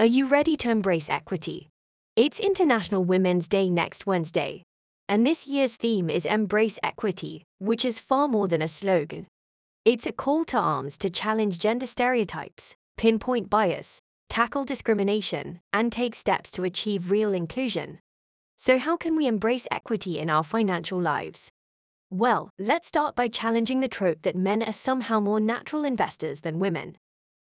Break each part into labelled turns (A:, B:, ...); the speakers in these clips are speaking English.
A: Are you ready to embrace equity? It's International Women's Day next Wednesday. And this year's theme is Embrace Equity, which is far more than a slogan. It's a call to arms to challenge gender stereotypes, pinpoint bias, tackle discrimination, and take steps to achieve real inclusion. So, how can we embrace equity in our financial lives? Well, let's start by challenging the trope that men are somehow more natural investors than women.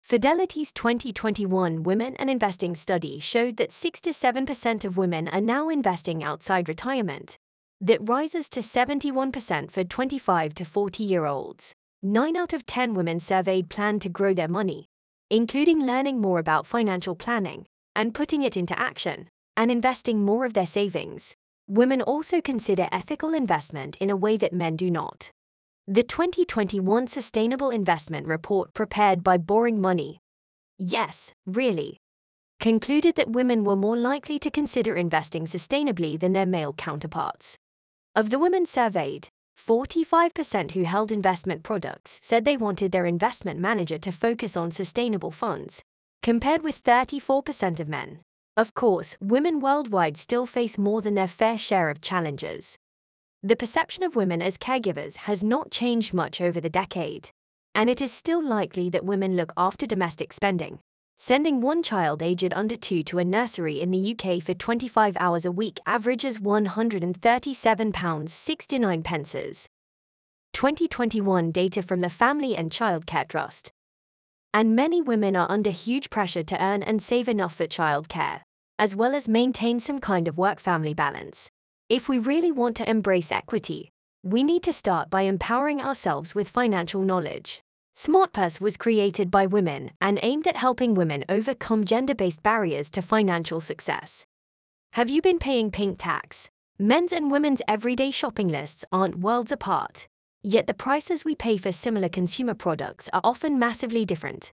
A: Fidelity's 2021 Women and Investing study showed that 67% of women are now investing outside retirement. That rises to 71% for 25 to 40 year olds. 9 out of 10 women surveyed plan to grow their money, including learning more about financial planning and putting it into action, and investing more of their savings. Women also consider ethical investment in a way that men do not. The 2021 Sustainable Investment Report prepared by Boring Money, yes, really, concluded that women were more likely to consider investing sustainably than their male counterparts. Of the women surveyed, 45% who held investment products said they wanted their investment manager to focus on sustainable funds, compared with 34% of men. Of course, women worldwide still face more than their fair share of challenges. The perception of women as caregivers has not changed much over the decade, and it is still likely that women look after domestic spending, Sending one child aged under 2 to a nursery in the UK for 25 hours a week averages £137.69 pences. 2021 data from the Family and Childcare Trust. And many women are under huge pressure to earn and save enough for childcare, as well as maintain some kind of work family balance. If we really want to embrace equity, we need to start by empowering ourselves with financial knowledge. SmartPurse was created by women and aimed at helping women overcome gender based barriers to financial success. Have you been paying pink tax? Men's and women's everyday shopping lists aren't worlds apart, yet the prices we pay for similar consumer products are often massively different.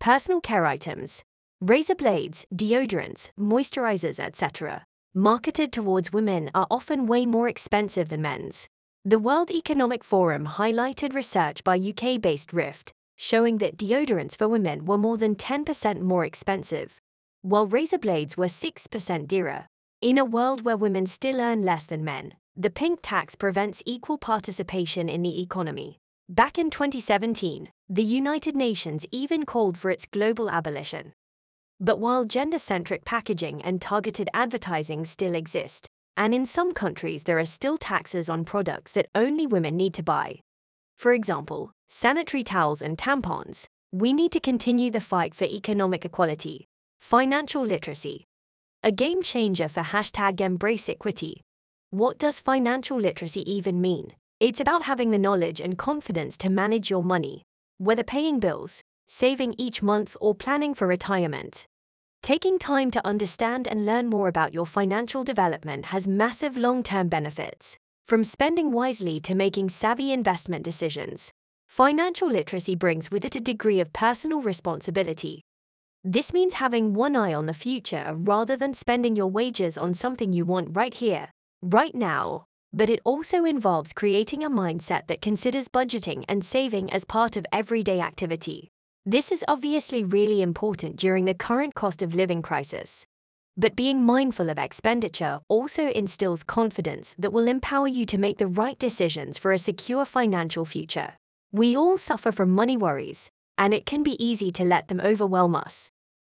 A: Personal care items, razor blades, deodorants, moisturizers, etc., marketed towards women are often way more expensive than men's. The World Economic Forum highlighted research by UK based Rift, showing that deodorants for women were more than 10% more expensive, while razor blades were 6% dearer. In a world where women still earn less than men, the pink tax prevents equal participation in the economy. Back in 2017, the United Nations even called for its global abolition. But while gender centric packaging and targeted advertising still exist, and in some countries, there are still taxes on products that only women need to buy. For example, sanitary towels and tampons. We need to continue the fight for economic equality, financial literacy. A game changer for hashtag embrace equity. What does financial literacy even mean? It's about having the knowledge and confidence to manage your money, whether paying bills, saving each month, or planning for retirement. Taking time to understand and learn more about your financial development has massive long term benefits. From spending wisely to making savvy investment decisions, financial literacy brings with it a degree of personal responsibility. This means having one eye on the future rather than spending your wages on something you want right here, right now. But it also involves creating a mindset that considers budgeting and saving as part of everyday activity. This is obviously really important during the current cost of living crisis. But being mindful of expenditure also instills confidence that will empower you to make the right decisions for a secure financial future. We all suffer from money worries, and it can be easy to let them overwhelm us.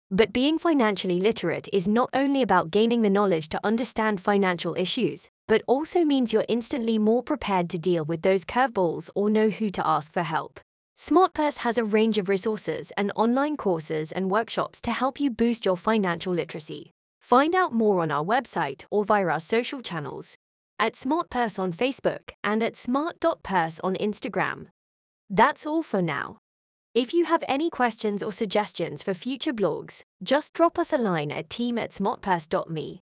A: But being financially literate is not only about gaining the knowledge to understand financial issues, but also means you're instantly more prepared to deal with those curveballs or know who to ask for help. SmartPurse has a range of resources and online courses and workshops to help you boost your financial literacy. Find out more on our website or via our social channels at SmartPurse on Facebook and at smart.purse on Instagram. That's all for now. If you have any questions or suggestions for future blogs, just drop us a line at team at smartpurse.me.